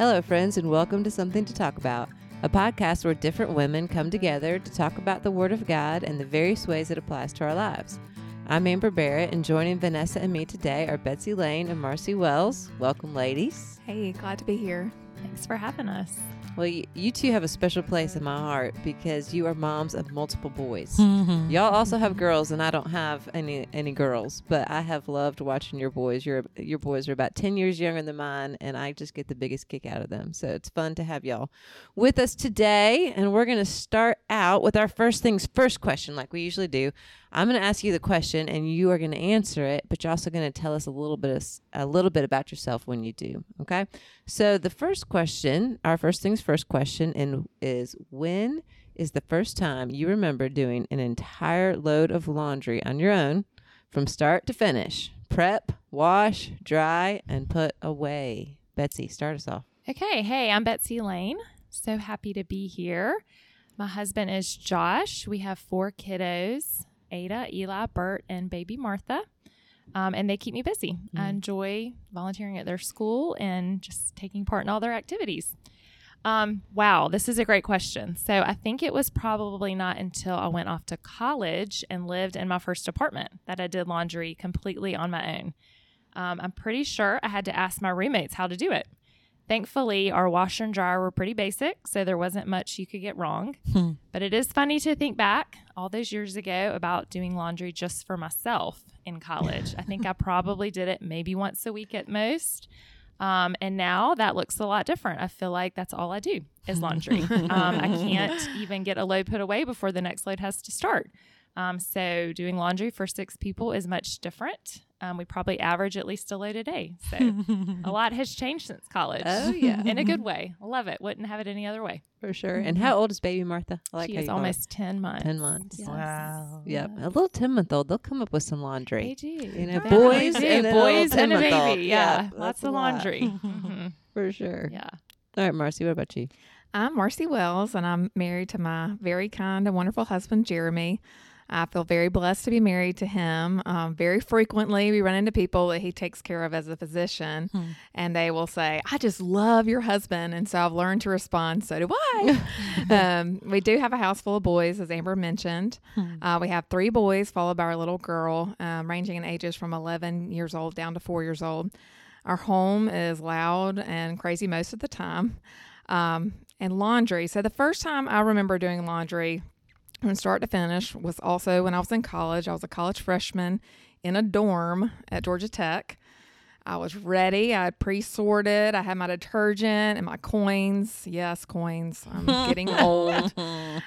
Hello, friends, and welcome to Something to Talk About, a podcast where different women come together to talk about the Word of God and the various ways it applies to our lives. I'm Amber Barrett, and joining Vanessa and me today are Betsy Lane and Marcy Wells. Welcome, ladies. Hey, glad to be here. Thanks for having us. Well, you two have a special place in my heart because you are moms of multiple boys. Mm-hmm. Y'all also have girls, and I don't have any any girls, but I have loved watching your boys. Your your boys are about ten years younger than mine, and I just get the biggest kick out of them. So it's fun to have y'all with us today, and we're gonna start out with our first things first question, like we usually do. I'm gonna ask you the question, and you are gonna answer it, but you're also gonna tell us a little bit of, a little bit about yourself when you do. Okay. So the first question, our first things first question, and is when is the first time you remember doing an entire load of laundry on your own from start to finish? Prep, wash, dry, and put away. Betsy, start us off. Okay, hey, I'm Betsy Lane. So happy to be here. My husband is Josh. We have four kiddos Ada, Eli, Bert, and baby Martha. Um, and they keep me busy. I enjoy volunteering at their school and just taking part in all their activities. Um, wow, this is a great question. So I think it was probably not until I went off to college and lived in my first apartment that I did laundry completely on my own. Um, I'm pretty sure I had to ask my roommates how to do it. Thankfully, our washer and dryer were pretty basic, so there wasn't much you could get wrong. But it is funny to think back all those years ago about doing laundry just for myself in college. I think I probably did it maybe once a week at most. Um, and now that looks a lot different. I feel like that's all I do is laundry. um, I can't even get a load put away before the next load has to start. Um, so doing laundry for six people is much different. Um, we probably average at least a load a day. So a lot has changed since college. Oh, yeah. in a good way. Love it. Wouldn't have it any other way. For sure. And how old is baby Martha? I she how is you call it. almost 10 months. 10 months. Yes. Wow. Yep. A little 10 month old, they'll come up with some laundry. They laundry. do. You know, They boys do. and then a little boys and a baby. Yeah, Yeah, lots a of lot. laundry. hmm For sure. Yeah. All right, Marcy, what about you? I'm Marcy Wells, and I'm married to my very kind and wonderful husband, Jeremy. I feel very blessed to be married to him. Um, very frequently, we run into people that he takes care of as a physician, and they will say, I just love your husband. And so I've learned to respond, so do I. um, we do have a house full of boys, as Amber mentioned. Uh, we have three boys, followed by our little girl, um, ranging in ages from 11 years old down to four years old. Our home is loud and crazy most of the time. Um, and laundry. So the first time I remember doing laundry from start to finish was also when I was in college. I was a college freshman in a dorm at Georgia Tech. I was ready. I had pre sorted. I had my detergent and my coins. Yes, coins. I'm getting old.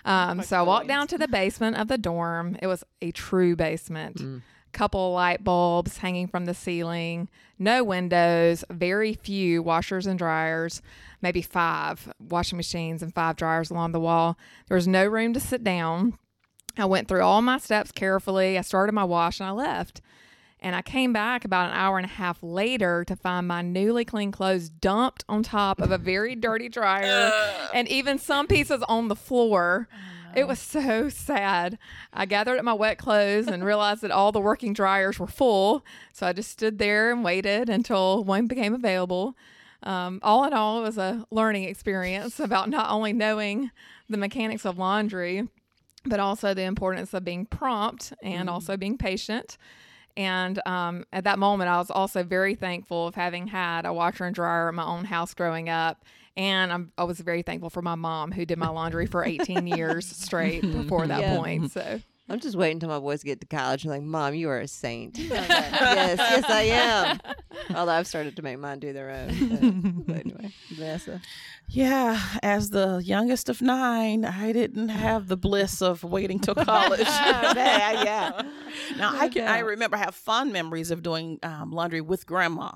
Um, so I walked down to the basement of the dorm. It was a true basement. Couple light bulbs hanging from the ceiling, no windows, very few washers and dryers, maybe five washing machines and five dryers along the wall. There was no room to sit down. I went through all my steps carefully. I started my wash and I left. And I came back about an hour and a half later to find my newly clean clothes dumped on top of a very dirty dryer and even some pieces on the floor. It was so sad. I gathered up my wet clothes and realized that all the working dryers were full. So I just stood there and waited until one became available. Um, all in all, it was a learning experience about not only knowing the mechanics of laundry, but also the importance of being prompt and also being patient. And um, at that moment, I was also very thankful of having had a washer and dryer at my own house growing up. And I'm, I was very thankful for my mom, who did my laundry for 18 years straight before that Yeah. point. So, I'm just waiting until my boys get to college. I'm like, Mom, you are a saint. yes, yes, I am. Although I've started to make mine do their own. But, but anyway, Vanessa. Yeah, as the youngest of nine, I didn't have the bliss of waiting till college. yeah. Now I can I remember I have fond memories of doing um, laundry with grandma.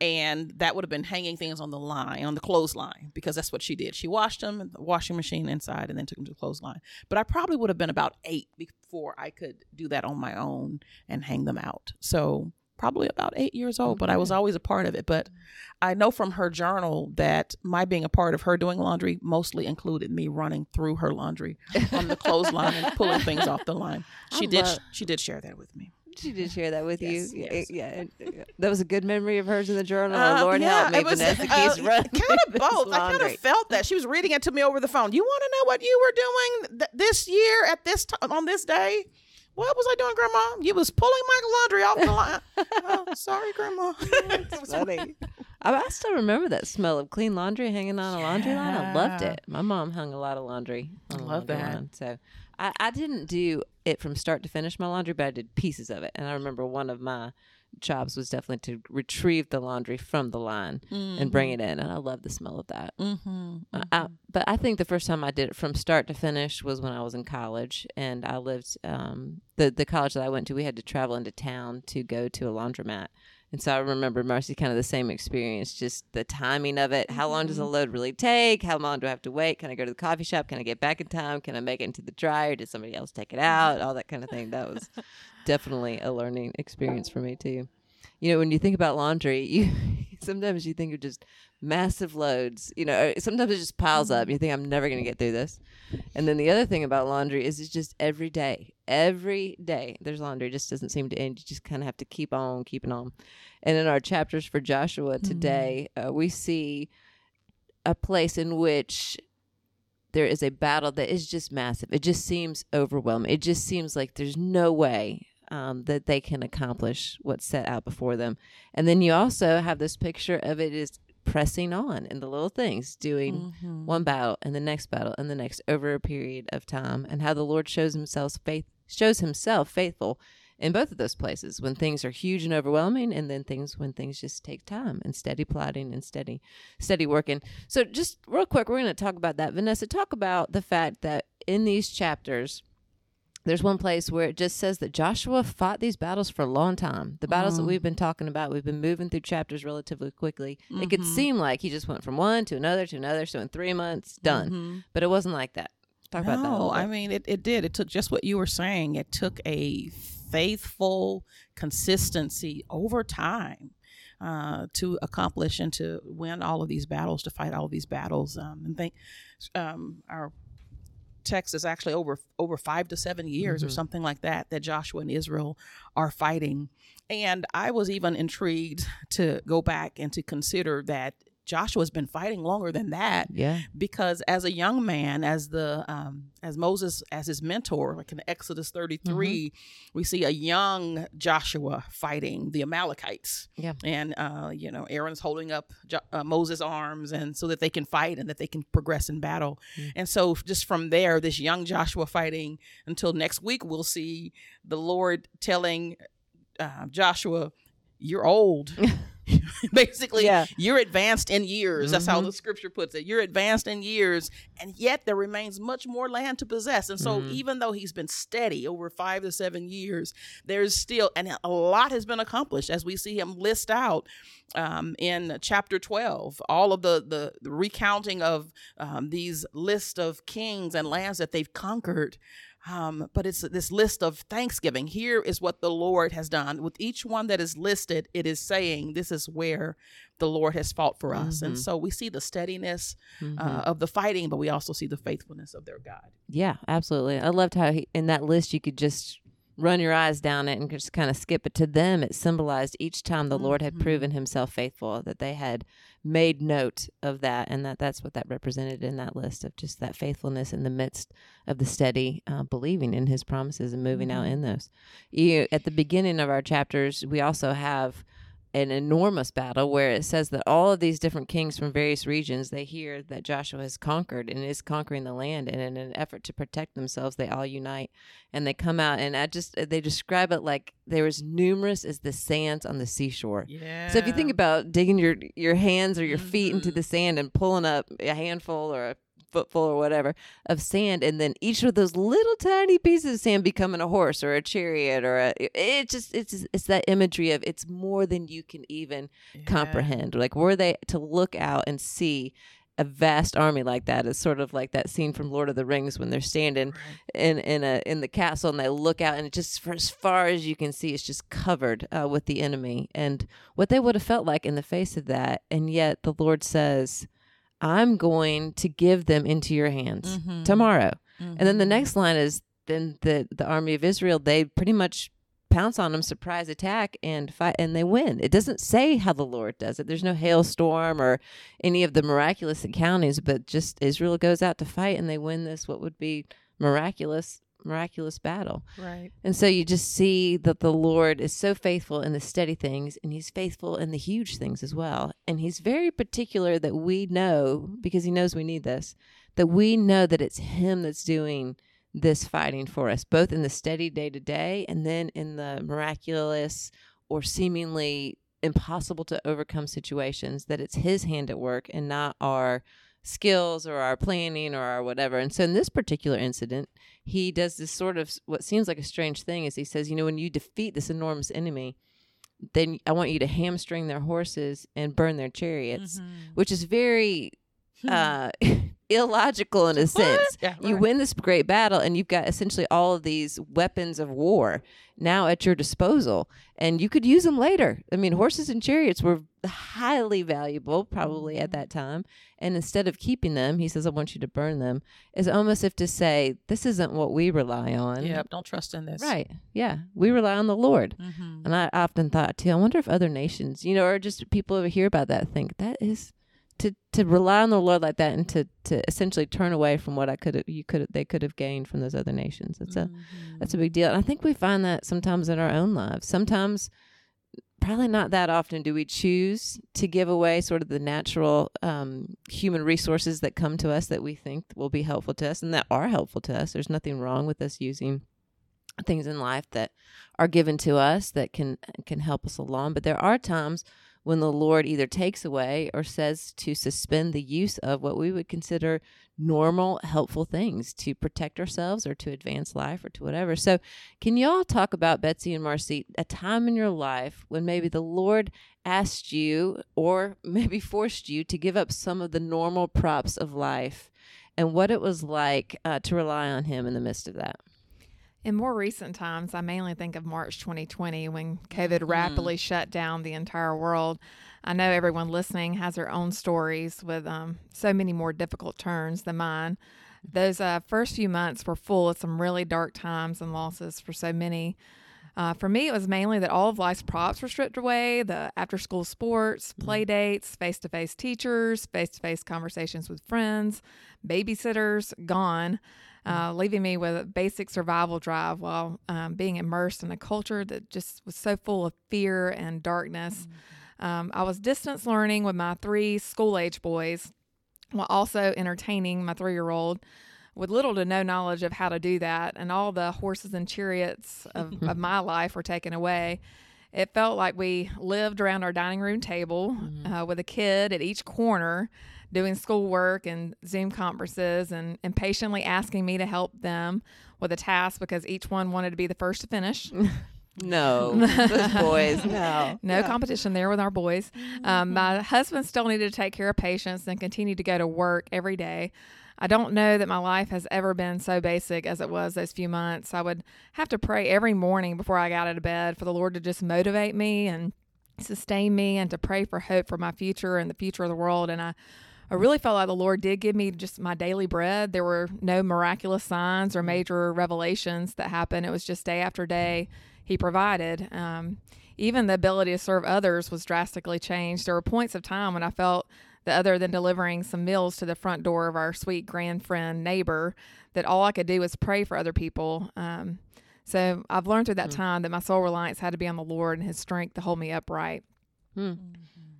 And that would have been hanging things on the line, on the clothesline, because that's what she did. She washed them in the washing machine inside and then took them to the clothesline. But I probably would have been about eight before I could do that on my own and hang them out. So probably about eight years old, but I was always a part of it. But I know from her journal that my being a part of her doing laundry mostly included me running through her laundry on the clothesline and pulling things off the line. She I did love- she did share that with me. She did share that with Yes, you. yes. Yeah, yeah. That was a good memory of hers in the journal. Uh, oh, Lord yeah, help me, it was, Vanessa uh, kind of both. I kind of felt that she was reading it to me over the phone. You want to know what you were doing th- this year at this time on this day? What was I doing, Grandma? You was pulling my laundry off the line. oh, sorry, Grandma. Was- funny. I, still remember that smell of clean laundry hanging on a laundry line. I loved it. My mom hung a lot of laundry. On I love that. Line. So I, I didn't do it from start to finish my laundry, but I did pieces of it. And I remember one of my jobs was definitely to retrieve the laundry from the line and bring it in. And I love the smell of that. Mm-hmm. I- I, but I think the first time I did it from start to finish was when I was in college, and I lived um, the the college that I went to. We had to travel into town to go to a laundromat, and so I remember Marcy kind of the same experience, just the timing of it. How long does a mm-hmm. load really take? How long do I have to wait? Can I go to the coffee shop? Can I get back in time? Can I make it into the dryer? Did somebody else take it out? All that kind of thing. That was definitely a learning experience for me too. You know, when you think about laundry, you sometimes you think of just massive loads. You know, sometimes it just piles up. You think I'm never going to get through this. And then the other thing about laundry is it's just every day, every day there's laundry. It just doesn't seem to end. You just kind of have to keep on keeping on. And in our chapters for Joshua today, uh, we see a place in which there is a battle that is just massive. It just seems overwhelming. It just seems like there's no way um, that they can accomplish what's set out before them. And then you also have this picture of it is pressing on in the little things, doing Mm-hmm. one battle and the next battle and the next over a period of time, and how the Lord shows himself faith shows himself faithful in both of those places when things are huge and overwhelming and then things when things just take time and steady plotting and steady steady working so just real quick we're going to talk about that vanessa talk about the fact that in these chapters there's one place where it just says that Joshua fought these battles for a long time. The battles that we've been talking about, we've been moving through chapters relatively quickly. It could seem like he just went from one to another to another. So in three months, done. But it wasn't like that. Talk about that. No, I mean it, it did. It took just what you were saying. It took a faithful consistency over time uh, to accomplish and to win all of these battles, to fight all of these battles. Um, and think um, our text is actually over over five to seven years or mm-hmm. something like that that Joshua and Israel are fighting. And I was even intrigued to go back and to consider that Joshua's been fighting longer than that yeah. because as a young man as the um, as moses as his mentor like in exodus 33 we see a young joshua fighting the amalekites. Yeah. and uh, you know aaron's holding up jo- uh, moses arms and so that they can fight and that they can progress in battle. And so just from there this young joshua fighting until next week we'll see the lord telling uh, joshua you're old basically Yeah. you're advanced in years that's how Mhm. the scripture puts it you're advanced in years and yet there remains much more land to possess and so Mhm. even though he's been steady over five to seven years there's still and a lot has been accomplished as we see him list out um, in chapter 12 all of the the, the recounting of um, these list of kings and lands that they've conquered um, but it's this list of thanksgiving. Here is what the Lord has done. With each one that is listed, it is saying this is where the Lord has fought for us. And Mhm. so we see the steadiness Mhm. uh, of the fighting, but we also see the faithfulness of their God. Yeah, absolutely. I loved how he, in that list you could just run your eyes down it and just kind of skip it. To them, it symbolized each time the Lord had Mhm. proven Himself faithful, that they had made note of that, and that that's what that represented in that list of just that faithfulness in the midst of the steady uh, believing in His promises and moving out Mhm. in those. You at the beginning of our chapters, we also have an enormous battle where it says that all of these different kings from various regions they hear that Joshua has conquered and is conquering the land and in an effort to protect themselves they all unite and they come out and I just they describe it like they're as numerous as the sands on the seashore. Yeah. So if you think about digging your your hands or your feet into Mhm. the sand and pulling up a handful or a footful or whatever of sand, and then each of those little tiny pieces of sand becoming a horse or a chariot or a it just it's it's that imagery of it's more than you can even comprehend. Like were they to look out and see a vast army like that is sort of like that scene from Lord of the Rings when they're standing in in a in the castle and they look out and just for as far as you can see it's just covered uh, with the enemy and what they would have felt like in the face of that and yet the Lord says I'm going to give them into your hands Mhm. tomorrow and then the Mhm. next line is then the the army of Israel they pretty much pounce on them, surprise attack, and fight, and they win. It doesn't say how the Lord does it. There's no hailstorm or any of the miraculous encounters, but just Israel goes out to fight and they win this what would be miraculous miraculous battle. Right. And so you just see that the Lord is so faithful in the steady things and he's faithful in the huge things as well. And he's very particular that we know because he knows we need this, that we know that it's him that's doing this fighting for us, both in the steady day to day and then in the miraculous or seemingly impossible to overcome situations, that it's his hand at work and not our skills or our planning or our whatever. And so in this particular incident, he does this sort of what seems like a strange thing is he says, you know, when you defeat this enormous enemy, then I want you to hamstring their horses and burn their chariots, Mm-hmm. which is very uh illogical in a sense. Yeah, You right. win this great battle and you've got essentially all of these weapons of war now at your disposal and you could use them later. I mean, horses and chariots were highly valuable probably at that time. And instead of keeping them, he says I want you to burn them. Is almost if to say this isn't what we rely on. Yep. Don't trust in this. Right. Yeah. We rely on the Lord. Mm-hmm. And I often thought too, I wonder if other nations, you know, or just people over here about that think that is to to rely on the Lord like that and to to essentially turn away from what I could you could they could have gained from those other nations. That's a that's a big deal. And I think we find that sometimes in our own lives. Sometimes probably not that often do we choose to give away sort of the natural um, human resources that come to us that we think will be helpful to us and that are helpful to us. There's nothing wrong with us using things in life that are given to us that can can help us along. But there are times when the Lord either takes away or says to suspend the use of what we would consider normal, helpful things to protect ourselves or to advance life or to whatever. So, can y'all talk about Betsy and Marcy, a time in your life when maybe the Lord asked you or maybe forced you to give up some of the normal props of life and what it was like uh, to rely on Him in the midst of that? In more recent times, I mainly think of March 2020 when COVID rapidly shut down the entire world. I know everyone listening has their own stories with um, so many more difficult turns than mine. Those uh, first few months were full of some really dark times and losses for so many. Uh, for me, it was mainly that all of life's props were stripped away the after school sports, play dates, face to face teachers, face to face conversations with friends, babysitters gone, uh, leaving me with a basic survival drive while um, being immersed in a culture that just was so full of fear and darkness. Um, I was distance learning with my three school age boys while also entertaining my three year old with little to no knowledge of how to do that. And all the horses and chariots of, of my life were taken away. It felt like we lived around our dining room table uh, with a kid at each corner doing schoolwork and Zoom conferences and impatiently asking me to help them with a task because each one wanted to be the first to finish. No, those boys, no. No competition there with our boys. Um, my husband still needed to take care of patients and continue to go to work every day. I don't know that my life has ever been so basic as it was those few months. I would have to pray every morning before I got out of bed for the Lord to just motivate me and sustain me and to pray for hope for my future and the future of the world. And I, I really felt like the Lord did give me just my daily bread. There were no miraculous signs or major revelations that happened. It was just day after day He provided. Um, even the ability to serve others was drastically changed. There were points of time when I felt that other than delivering some meals to the front door of our sweet grand friend neighbor, that all I could do was pray for other people. Um, so I've learned through that time that my sole reliance had to be on the Lord and His strength to hold me upright. Hmm.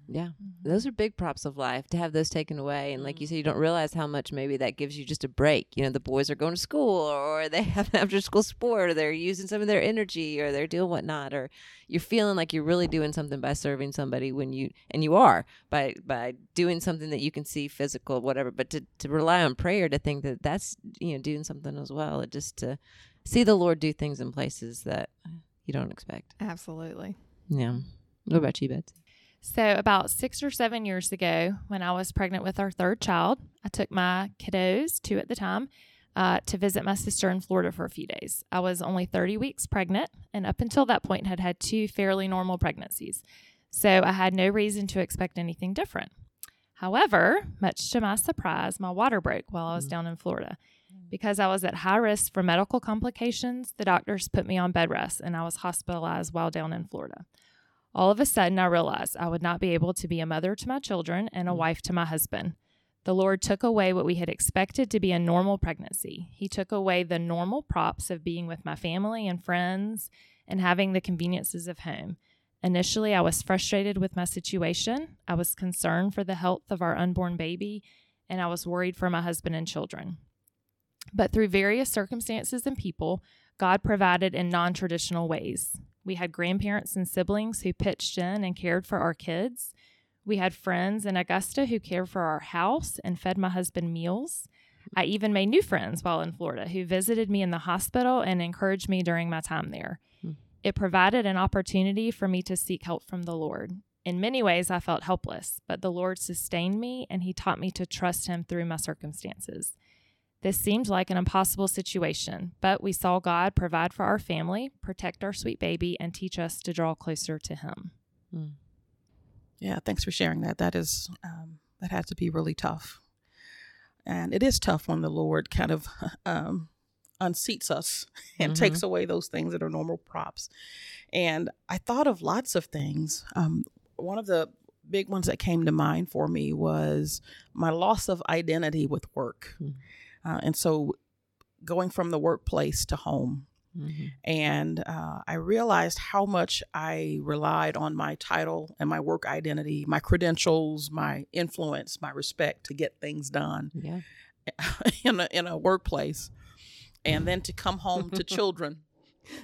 Yeah, mm-hmm. those are big props of life to have those taken away. And like you mm-hmm. said, you don't realize how much maybe that gives you just a break. You know, the boys are going to school or they have an after school sport or they're using some of their energy or they're doing whatnot or you're feeling like you're really doing something by serving somebody when you, and you are by, by doing something that you can see physical, whatever. But to, to rely on prayer to think that that's, you know, doing something as well, it just to see the Lord do things in places that you don't expect. Absolutely. Yeah. What about you, Betsy? So, about six or seven years ago, when I was pregnant with our third child, I took my kiddos, two at the time, uh, to visit my sister in Florida for a few days. I was only 30 weeks pregnant, and up until that point, had had two fairly normal pregnancies. So, I had no reason to expect anything different. However, much to my surprise, my water broke while I was down in Florida. Because I was at high risk for medical complications, the doctors put me on bed rest and I was hospitalized while down in Florida. All of a sudden, I realized I would not be able to be a mother to my children and a Mm. wife to my husband. The Lord took away what we had expected to be a normal pregnancy. He took away the normal props of being with my family and friends and having the conveniences of home. Initially, I was frustrated with my situation. I was concerned for the health of our unborn baby, and I was worried for my husband and children. But through various circumstances and people, God provided in non traditional ways. We had grandparents and siblings who pitched in and cared for our kids. We had friends in Augusta who cared for our house and fed my husband meals. I even made new friends while in Florida who visited me in the hospital and encouraged me during my time there. Hmm. It provided an opportunity for me to seek help from the Lord. In many ways, I felt helpless, but the Lord sustained me and He taught me to trust Him through my circumstances. This seemed like an impossible situation, but we saw God provide for our family, protect our sweet baby, and teach us to draw closer to Him. Yeah, thanks for sharing that. That is um, that had to be really tough, and it is tough when the Lord kind of um, unseats us and Mhm. takes away those things that are normal props. And I thought of lots of things. Um, one of the big ones that came to mind for me was my loss of identity with work, Hmm. Uh, and so going from the workplace to home Mhm. and uh, I realized how much I relied on my title and my work identity, my credentials, my influence, my respect to get things done Yeah. in a in a workplace, and then to come home to children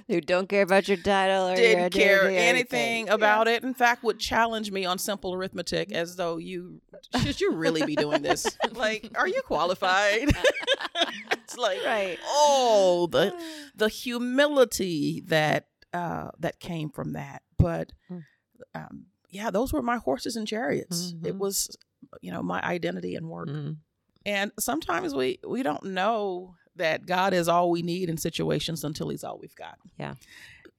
Who don't care about your title or your didn't care or anything about it. In fact, would challenge me on simple arithmetic as though you should you really be doing this? like, are you qualified? it's like Right. oh the the humility that uh, that came from that. But Mm. um, yeah, those were my horses and chariots. It Mhm. was you know my identity and work. Mm. And sometimes we we don't know that God is all we need in situations until He's all we've got. Yeah.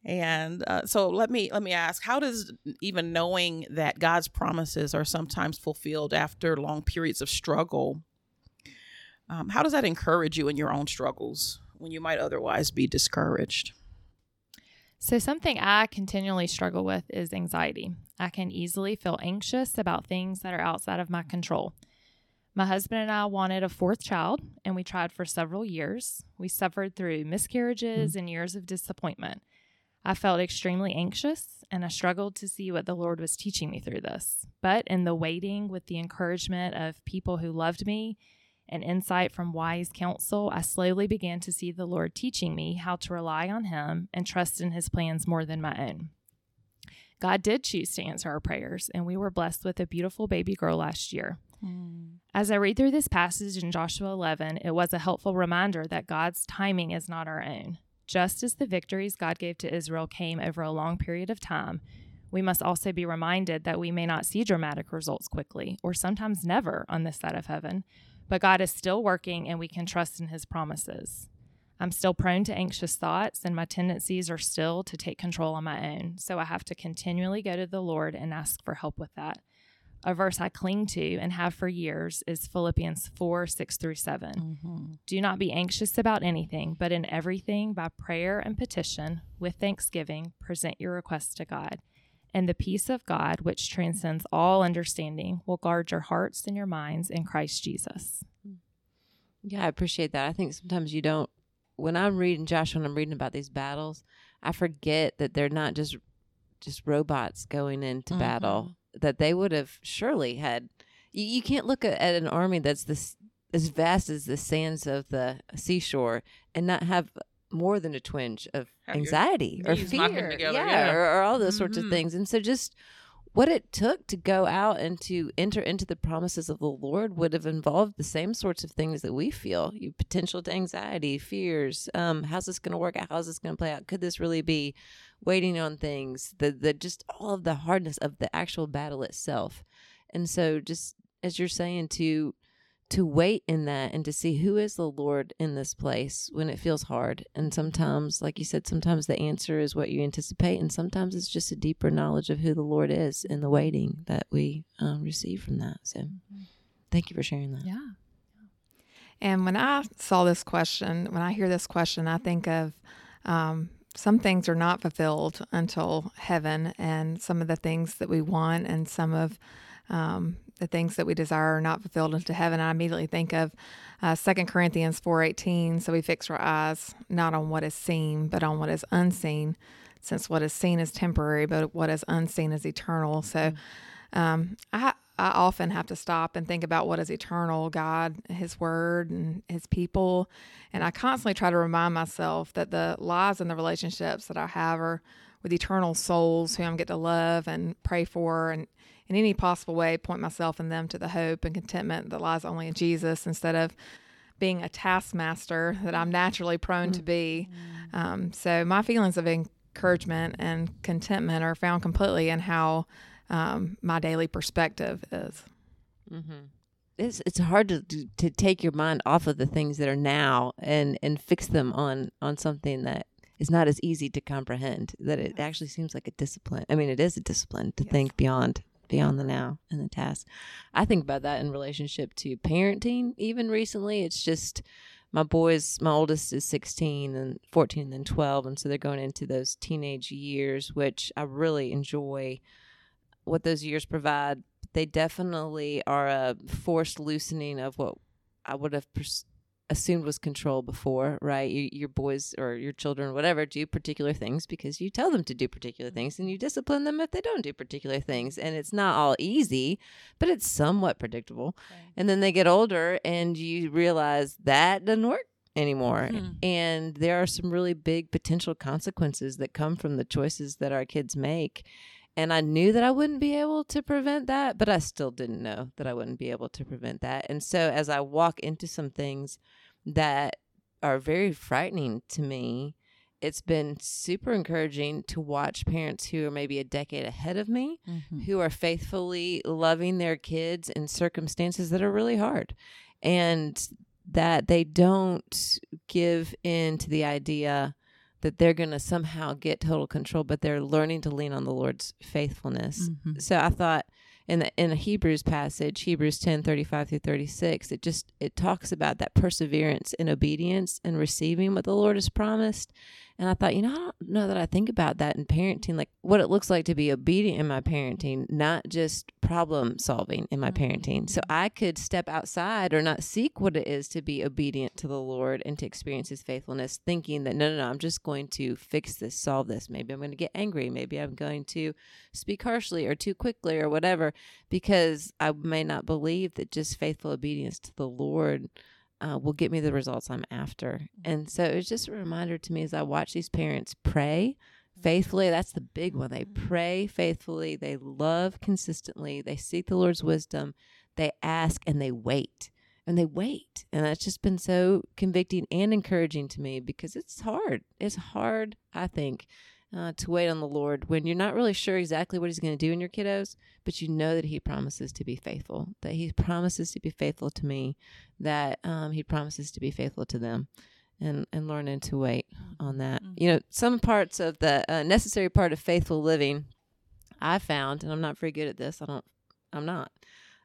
And uh, so let me let me ask: How does even knowing that God's promises are sometimes fulfilled after long periods of struggle? Um, how does that encourage you in your own struggles when you might otherwise be discouraged? So, something I continually struggle with is anxiety. I can easily feel anxious about things that are outside of my control. My husband and I wanted a fourth child, and we tried for several years. We suffered through miscarriages mm-hmm. and years of disappointment. I felt extremely anxious, and I struggled to see what the Lord was teaching me through this. But in the waiting, with the encouragement of people who loved me and insight from wise counsel, I slowly began to see the Lord teaching me how to rely on Him and trust in His plans more than my own. God did choose to answer our prayers, and we were blessed with a beautiful baby girl last year. Mm. As I read through this passage in Joshua 11, it was a helpful reminder that God's timing is not our own. Just as the victories God gave to Israel came over a long period of time, we must also be reminded that we may not see dramatic results quickly, or sometimes never, on this side of heaven, but God is still working and we can trust in His promises. I'm still prone to anxious thoughts, and my tendencies are still to take control on my own, so I have to continually go to the Lord and ask for help with that. A verse I cling to and have for years is Philippians 4 6 through 7. Do not be anxious about anything, but in everything, by prayer and petition, with thanksgiving, present your requests to God. And the peace of God, which transcends all understanding, will guard your hearts and your minds in Christ Jesus. Yeah, I appreciate that. I think sometimes you don't. When I'm reading Joshua and I'm reading about these battles, I forget that they're not just just robots going into Mhm. battle. That they would have surely had. You, you can't look at, at an army that's this as vast as the sands of the seashore and not have more than a twinge of Have anxiety or fear, together, yeah, yeah. Or, or all those sorts of Mhm. things. And so just what it took to go out and to enter into the promises of the Lord would have involved the same sorts of things that we feel you potential to anxiety, fears. Um, how's this going to work out? How's this going to play out? Could this really be waiting on things? The, the just all of the hardness of the actual battle itself. And so, just as you're saying, to to wait in that and to see who is the Lord in this place when it feels hard. And sometimes, like you said, sometimes the answer is what you anticipate, and sometimes it's just a deeper knowledge of who the Lord is in the waiting that we um, receive from that. So, thank you for sharing that. Yeah. And when I saw this question, when I hear this question, I think of um, some things are not fulfilled until heaven, and some of the things that we want and some of um, the things that we desire are not fulfilled into heaven. I immediately think of uh, 2 Corinthians 4.18, so we fix our eyes not on what is seen, but on what is unseen, since what is seen is temporary, but what is unseen is eternal. So um, I, I often have to stop and think about what is eternal God, His Word, and His people. And I constantly try to remind myself that the lives and the relationships that I have are with eternal souls who I'm get to love and pray for and in any possible way point myself and them to the hope and contentment that lies only in Jesus instead of being a taskmaster that I'm naturally prone mm-hmm. to be. Um, so my feelings of encouragement and contentment are found completely in how um, my daily perspective is. Mm-hmm. It's it's hard to to take your mind off of the things that are now and and fix them on on something that is not as easy to comprehend. That it actually seems like a discipline. I mean, it is a discipline to yes. think beyond beyond the now and the task. I think about that in relationship to parenting. Even recently, it's just my boys. My oldest is sixteen and fourteen and twelve, and so they're going into those teenage years, which I really enjoy what those years provide. They definitely are a forced loosening of what I would have pers- assumed was control before, right? You, your boys or your children, whatever, do particular things because you tell them to do particular things and you discipline them if they don't do particular things. And it's not all easy, but it's somewhat predictable. Right. And then they get older and you realize that doesn't work anymore. Hmm. And there are some really big potential consequences that come from the choices that our kids make. And I knew that I wouldn't be able to prevent that, but I still didn't know that I wouldn't be able to prevent that. And so as I walk into some things that are very frightening to me, it's been super encouraging to watch parents who are maybe a decade ahead of me mm-hmm. who are faithfully loving their kids in circumstances that are really hard and that they don't give in to the idea that they're going to somehow get total control, but they're learning to lean on the Lord's faithfulness. Mm-hmm. So I thought in the in a Hebrews passage, Hebrews 10, 35 through 36, it just it talks about that perseverance in obedience and receiving what the Lord has promised and I thought, you know, I don't know that I think about that in parenting, like what it looks like to be obedient in my parenting, not just problem solving in my mm-hmm. parenting. So I could step outside or not seek what it is to be obedient to the Lord and to experience his faithfulness, thinking that, no, no, no, I'm just going to fix this, solve this. Maybe I'm going to get angry. Maybe I'm going to speak harshly or too quickly or whatever, because I may not believe that just faithful obedience to the Lord uh, will get me the results I'm after. Mm-hmm. And so it's just a reminder to me as I watch these parents pray faithfully. That's the big one. They mm-hmm. pray faithfully, they love consistently, they seek the Lord's wisdom, they ask, and they wait. And they wait. And that's just been so convicting and encouraging to me because it's hard. It's hard, I think, uh, to wait on the Lord when you're not really sure exactly what He's going to do in your kiddos, but you know that He promises to be faithful, that He promises to be faithful to me, that um, He promises to be faithful to them. And, and learning to wait on that. Mm-hmm. You know, some parts of the uh, necessary part of faithful living I found, and I'm not very good at this, I don't, I'm not,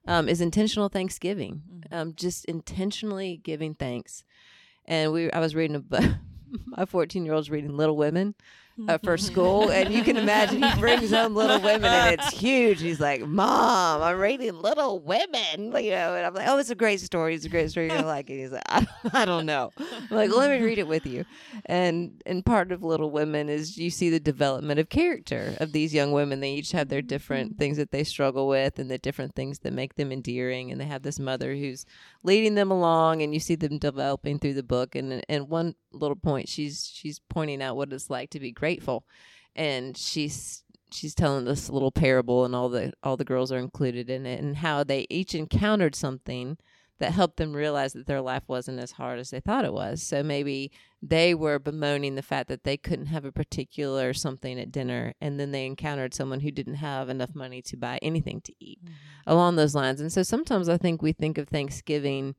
um, is intentional thanksgiving. Mm-hmm. Um, just intentionally giving thanks. And we, I was reading a book, my 14 year old's reading Little Women uh, for school, and you can imagine he brings home Little Women, and it's huge. He's like, "Mom, I'm reading Little Women," you know, and I'm like, "Oh, it's a great story. It's a great story. You're gonna like it." He's like, "I, I don't know." I'm like, "Let me read it with you." And and part of Little Women is you see the development of character of these young women. They each have their different mm-hmm. things that they struggle with, and the different things that make them endearing. And they have this mother who's leading them along, and you see them developing through the book. And and one little point, she's she's pointing out what it's like to be grateful, and she's she's telling this little parable, and all the all the girls are included in it, and how they each encountered something that helped them realize that their life wasn't as hard as they thought it was. So maybe they were bemoaning the fact that they couldn't have a particular something at dinner, and then they encountered someone who didn't have enough money to buy anything to eat mm-hmm. along those lines. And so sometimes I think we think of Thanksgiving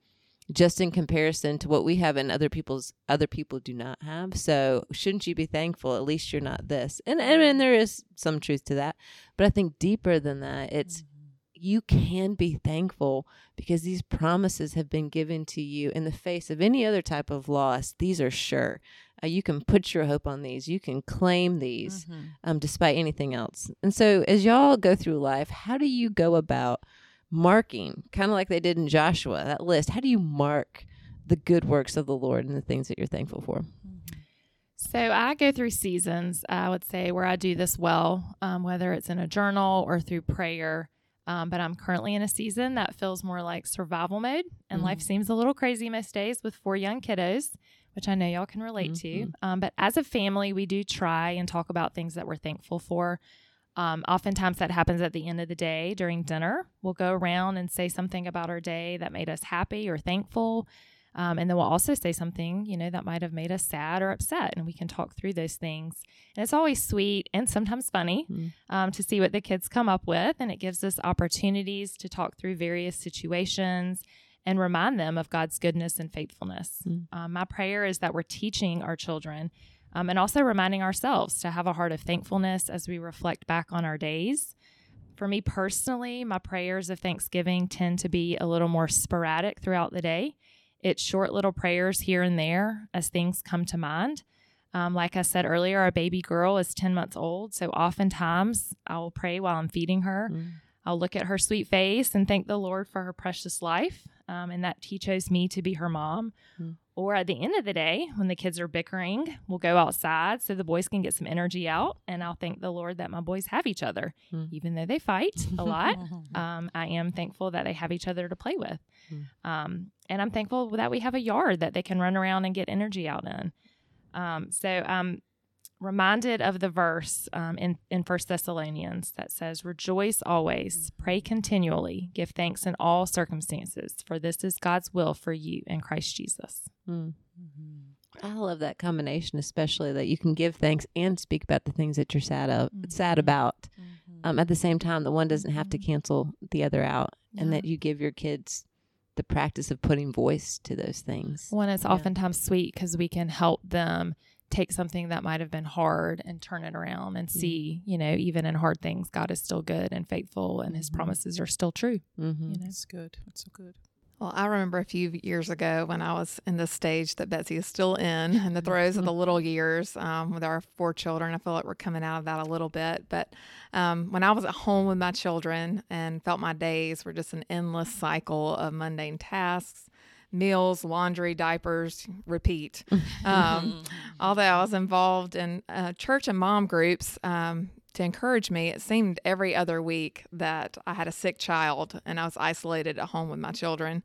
just in comparison to what we have and other people's other people do not have. So shouldn't you be thankful? At least you're not this. And and, and there is some truth to that. But I think deeper than that, it's mm-hmm. you can be thankful because these promises have been given to you in the face of any other type of loss. These are sure. Uh, you can put your hope on these. You can claim these Mm-hmm. um, despite anything else. And so, as y'all go through life, how do you go about marking, kind of like they did in Joshua, that list? How do you mark the good works of the Lord and the things that you're thankful for? So I go through seasons, I would say, where I do this well, um, whether it's in a journal or through prayer. Um, but I'm currently in a season that feels more like survival mode, and life seems a little crazy most days with four young kiddos, which I know y'all can relate to. Um, but as a family, we do try and talk about things that we're thankful for. Um, oftentimes, that happens at the end of the day during dinner. We'll go around and say something about our day that made us happy or thankful. Um, and then we'll also say something, you know, that might have made us sad or upset, and we can talk through those things. And it's always sweet and sometimes funny Mm. um, to see what the kids come up with, and it gives us opportunities to talk through various situations and remind them of God's goodness and faithfulness. Mm. Um, my prayer is that we're teaching our children um, and also reminding ourselves to have a heart of thankfulness as we reflect back on our days. For me personally, my prayers of Thanksgiving tend to be a little more sporadic throughout the day. It's short little prayers here and there as things come to mind. Um, like I said earlier, our baby girl is 10 months old. So oftentimes I will pray while I'm feeding her. Mm. I'll look at her sweet face and thank the Lord for her precious life um, and that He chose me to be her mom. Mm. Or at the end of the day, when the kids are bickering, we'll go outside so the boys can get some energy out. And I'll thank the Lord that my boys have each other, Mm. even though they fight a lot. Um, I am thankful that they have each other to play with. Mm. Um, and I'm thankful that we have a yard that they can run around and get energy out in. Um, so I'm reminded of the verse um, in, in First Thessalonians that says, Rejoice always, pray continually, give thanks in all circumstances, for this is God's will for you in Christ Jesus. Mm. I love that combination, especially that you can give thanks and speak about the things that you're sad of, sad about. Um, at the same time, the one doesn't have to cancel the other out, and that you give your kids the practice of putting voice to those things. When it's Yeah. oftentimes sweet because we can help them take something that might have been hard and turn it around and see, you know, even in hard things, God is still good and faithful and his Mhm. promises are still true. Mm-hmm. You know? It's good. It's so good. Well, I remember a few years ago when I was in the stage that Betsy is still in, in the throes of the little years um, with our four children. I feel like we're coming out of that a little bit. But um, when I was at home with my children and felt my days were just an endless cycle of mundane tasks, meals, laundry, diapers, repeat. Um, although I was involved in uh, church and mom groups um, to encourage me, it seemed every other week that I had a sick child and I was isolated at home with my children.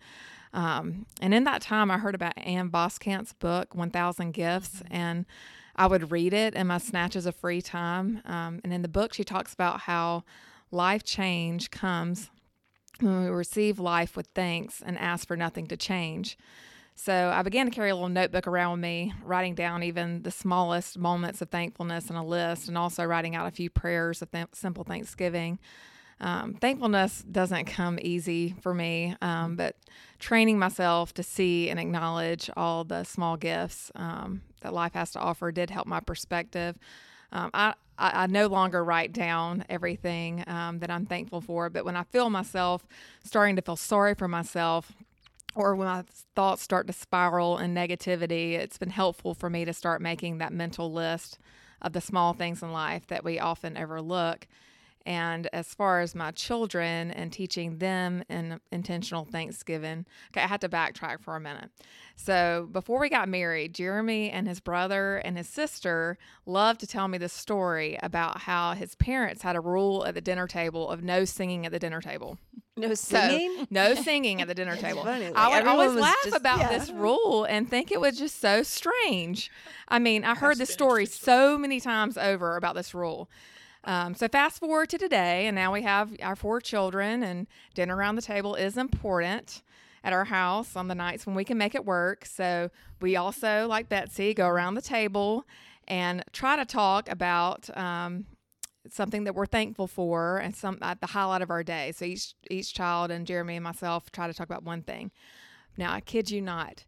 Um, and in that time, I heard about Ann Voskamp's book, 1000 Gifts, and I would read it in my snatches of free time. Um, and in the book, she talks about how life change comes when we receive life with thanks and ask for nothing to change. So I began to carry a little notebook around with me, writing down even the smallest moments of thankfulness in a list, and also writing out a few prayers of th- simple thanksgiving. Um, thankfulness doesn't come easy for me, um, but training myself to see and acknowledge all the small gifts um, that life has to offer did help my perspective. Um, I, I, I no longer write down everything um, that I'm thankful for, but when I feel myself starting to feel sorry for myself, or when my thoughts start to spiral in negativity, it's been helpful for me to start making that mental list of the small things in life that we often overlook. And as far as my children and teaching them an intentional Thanksgiving, okay, I had to backtrack for a minute. So before we got married, Jeremy and his brother and his sister loved to tell me this story about how his parents had a rule at the dinner table of no singing at the dinner table. No So, singing. no singing at the dinner table. funny, like, I would always laugh just- about yeah. this rule and think it was just so strange. I mean, I heard That's this story so many times over about this rule. Um, so fast forward to today, and now we have our four children, and dinner around the table is important at our house on the nights when we can make it work. So we also, like Betsy, go around the table and try to talk about um, something that we're thankful for and some uh, the highlight of our day. So each each child and Jeremy and myself try to talk about one thing. Now I kid you not,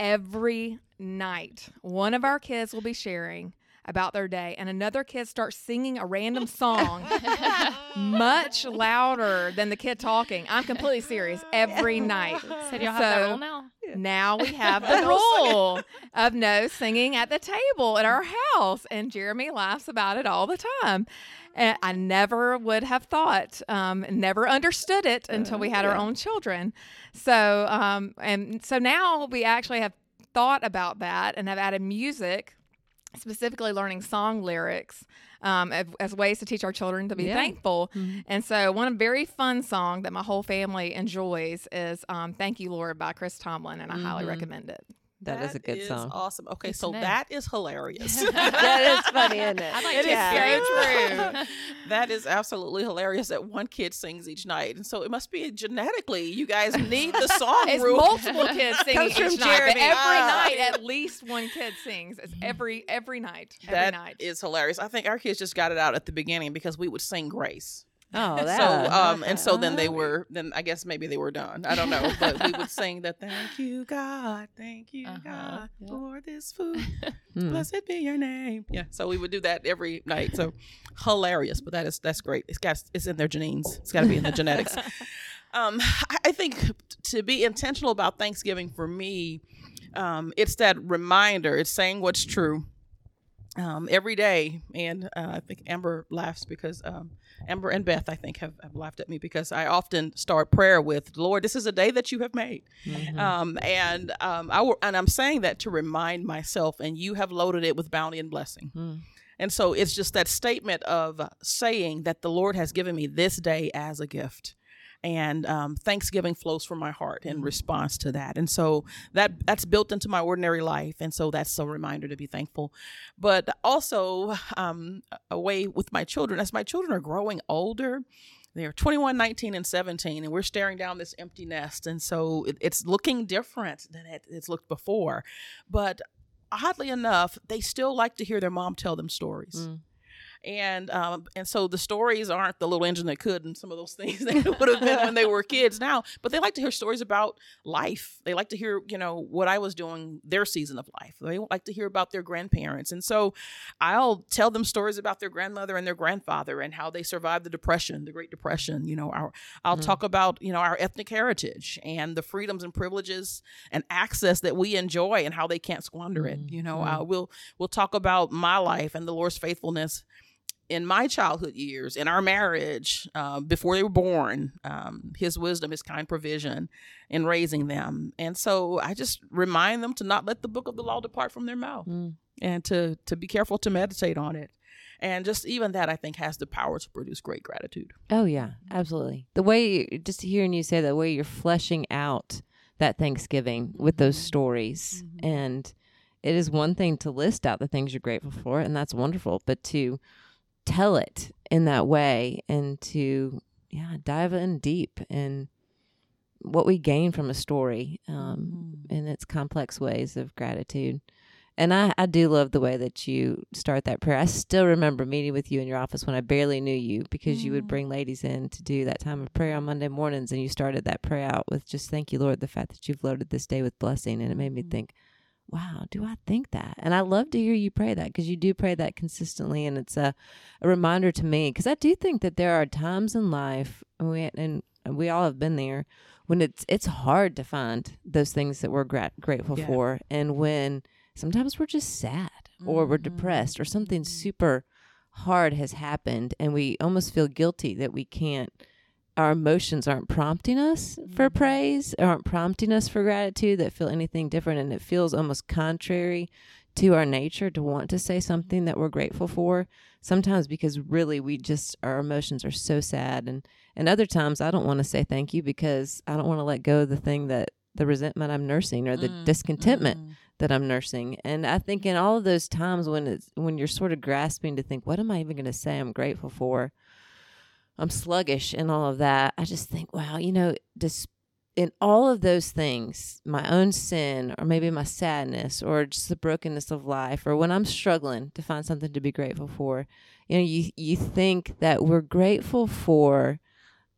every night one of our kids will be sharing about their day, and another kid starts singing a random song much louder than the kid talking. I'm completely serious every night. So y'all have that So- rule now? Now we have the rule of no singing at the table at our house, and Jeremy laughs about it all the time. And I never would have thought, um, never understood it until we had our own children. So, um, and so now we actually have thought about that and have added music, specifically learning song lyrics. Um, as, as ways to teach our children to be Yeah. thankful. And so, one very fun song that my whole family enjoys is um, Thank You, Lord by Chris Tomlin, and I highly Mhm. recommend it. That is a good song. Awesome. Okay, Good to so know. that is hilarious. that is funny, isn't it? I'd like It to is very that. that is absolutely hilarious that one kid sings each night. And so it must be genetically, you guys need the song It's rule. multiple kids singing each from night, but every Ah. night at least one kid sings. It's every every night, every That night. is hilarious. I think our kids just got it out at the beginning because we would sing grace. Oh, So that. um and so then they were then I guess maybe they were done. I don't know. But we would sing that. thank you God, thank you Uh-huh. God Yeah. for this food. Hmm. Blessed be your name. Yeah. So we would do that every night. So hilarious. But that is that's great. It's got it's in their genes. It's gotta be in the genetics. Um I, I think to be intentional about Thanksgiving for me, um, it's that reminder, it's saying what's true. Um, every day, and uh, I think Amber laughs because um, Amber and Beth, I think, have, have laughed at me because I often start prayer with, "Lord, this is a day that you have made," Mhm. um, and um, I w- and I'm saying that to remind myself, and you have loaded it with bounty and blessing. Mm. And so it's just that statement of saying that the Lord has given me this day as a gift. And um, Thanksgiving flows from my heart in response to that, and so that that's built into my ordinary life, and so that's a reminder to be thankful. But also, um, a way with my children as my children are growing older, they're 21, 19, and 17, and we're staring down this empty nest, and so it, it's looking different than it, it's looked before. But oddly enough, they still like to hear their mom tell them stories. Mm. And um, and so the stories aren't the little engine that could and some of those things that would have been when they were kids now, but they like to hear stories about life. They like to hear, you know, what I was doing their season of life. They like to hear about their grandparents. And so I'll tell them stories about their grandmother and their grandfather and how they survived the depression, the Great Depression. You know, our, I'll Mm. talk about, you know, our ethnic heritage and the freedoms and privileges and access that we enjoy and how they can't squander it. You know, Mm. uh, we'll we'll talk about my life and the Lord's faithfulness in my childhood years, in our marriage, uh, before they were born, um, his wisdom, his kind provision in raising them. And so I just remind them to not let the book of the law depart from their mouth Mm. and to, to be careful to meditate on it. And just even that, I think, has the power to produce great gratitude. Oh yeah, absolutely. The way just hearing you say that way you're fleshing out that Thanksgiving with those stories and it is one thing to list out the things you're grateful for and that's wonderful, but to tell it in that way and to yeah, dive in deep and what we gain from a story um mm-hmm. in its complex ways of gratitude. And I, I do love the way that you start that prayer. I still remember meeting with you in your office when I barely knew you because you would mm-hmm. bring ladies in to do that time of prayer on Monday mornings and you started that prayer out with just thank you, Lord, the fact that you've loaded this day with blessing. And it made me mm-hmm. think, wow, do I think that? And I love to hear you pray that because you do pray that consistently. And it's a, a reminder to me because I do think that there are times in life, and we, and we all have been there, when it's it's hard to find those things that we're gra- grateful Yeah. for. And when sometimes we're just sad or we're mm-hmm. depressed or something mm-hmm. super hard has happened and we almost feel guilty that we can't our emotions aren't prompting us for mm-hmm. praise aren't prompting us for gratitude that feel anything different and it feels almost contrary to our nature to want to say mm-hmm. something that we're grateful for sometimes because really we just our emotions are so sad and and other times I don't want to say thank you because I don't want to let go of the thing that the resentment I'm nursing or the mm, discontentment mm. that I'm nursing. And I think in all of those times when it's when you're sort of grasping to think, what am I even going to say I'm grateful for? I'm sluggish and all of that. I just think, wow, you know, this in all of those things, my own sin or maybe my sadness or just the brokenness of life or when I'm struggling to find something to be grateful for, you know, you you think that we're grateful for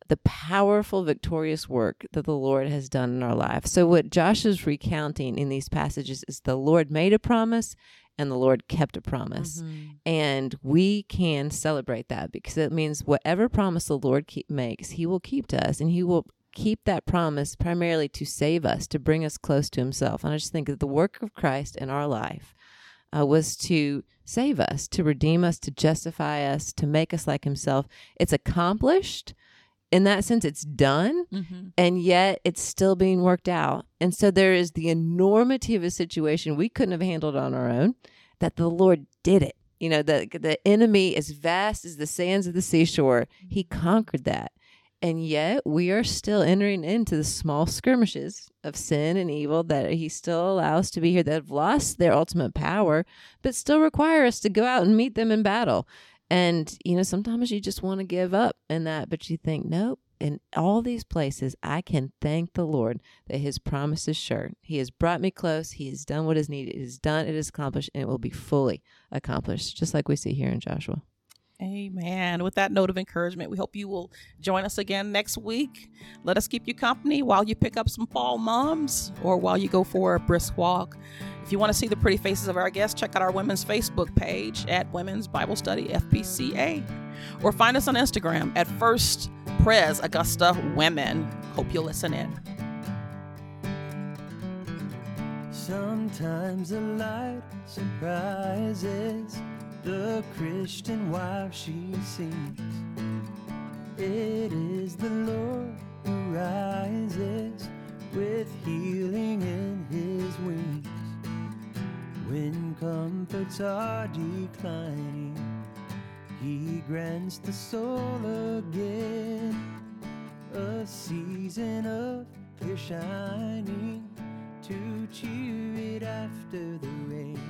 the powerful, victorious work that the Lord has done in our life. So, what Josh is recounting in these passages is the Lord made a promise and the Lord kept a promise. Mm-hmm. And we can celebrate that because it means whatever promise the Lord keep, makes, He will keep to us and He will keep that promise primarily to save us, to bring us close to Himself. And I just think that the work of Christ in our life uh, was to save us, to redeem us, to justify us, to make us like Himself. It's accomplished in that sense it's done mm-hmm. and yet it's still being worked out. And so there is the enormity of a situation we couldn't have handled on our own that the lord did it. You know the the enemy as vast as the sands of the seashore. He conquered that. And yet we are still entering into the small skirmishes of sin and evil that he still allows to be here that have lost their ultimate power but still require us to go out and meet them in battle and, you know, sometimes you just want to give up in that, but you think, nope, in all these places, I can thank the Lord that His promise is sure. He has brought me close. He has done what is needed. It is done. It is accomplished, and it will be fully accomplished, just like we see here in Joshua. Amen. With that note of encouragement, we hope you will join us again next week. Let us keep you company while you pick up some fall mums or while you go for a brisk walk. If you want to see the pretty faces of our guests, check out our women's Facebook page at Women's Bible Study FPCA or find us on Instagram at First Pres Augusta Women. Hope you'll listen in. Sometimes the light surprises the Christian wife she seems. It is the Lord who rises with healing in his wings. When comforts are declining, he grants the soul again a season of clear shining to cheer it after the rain.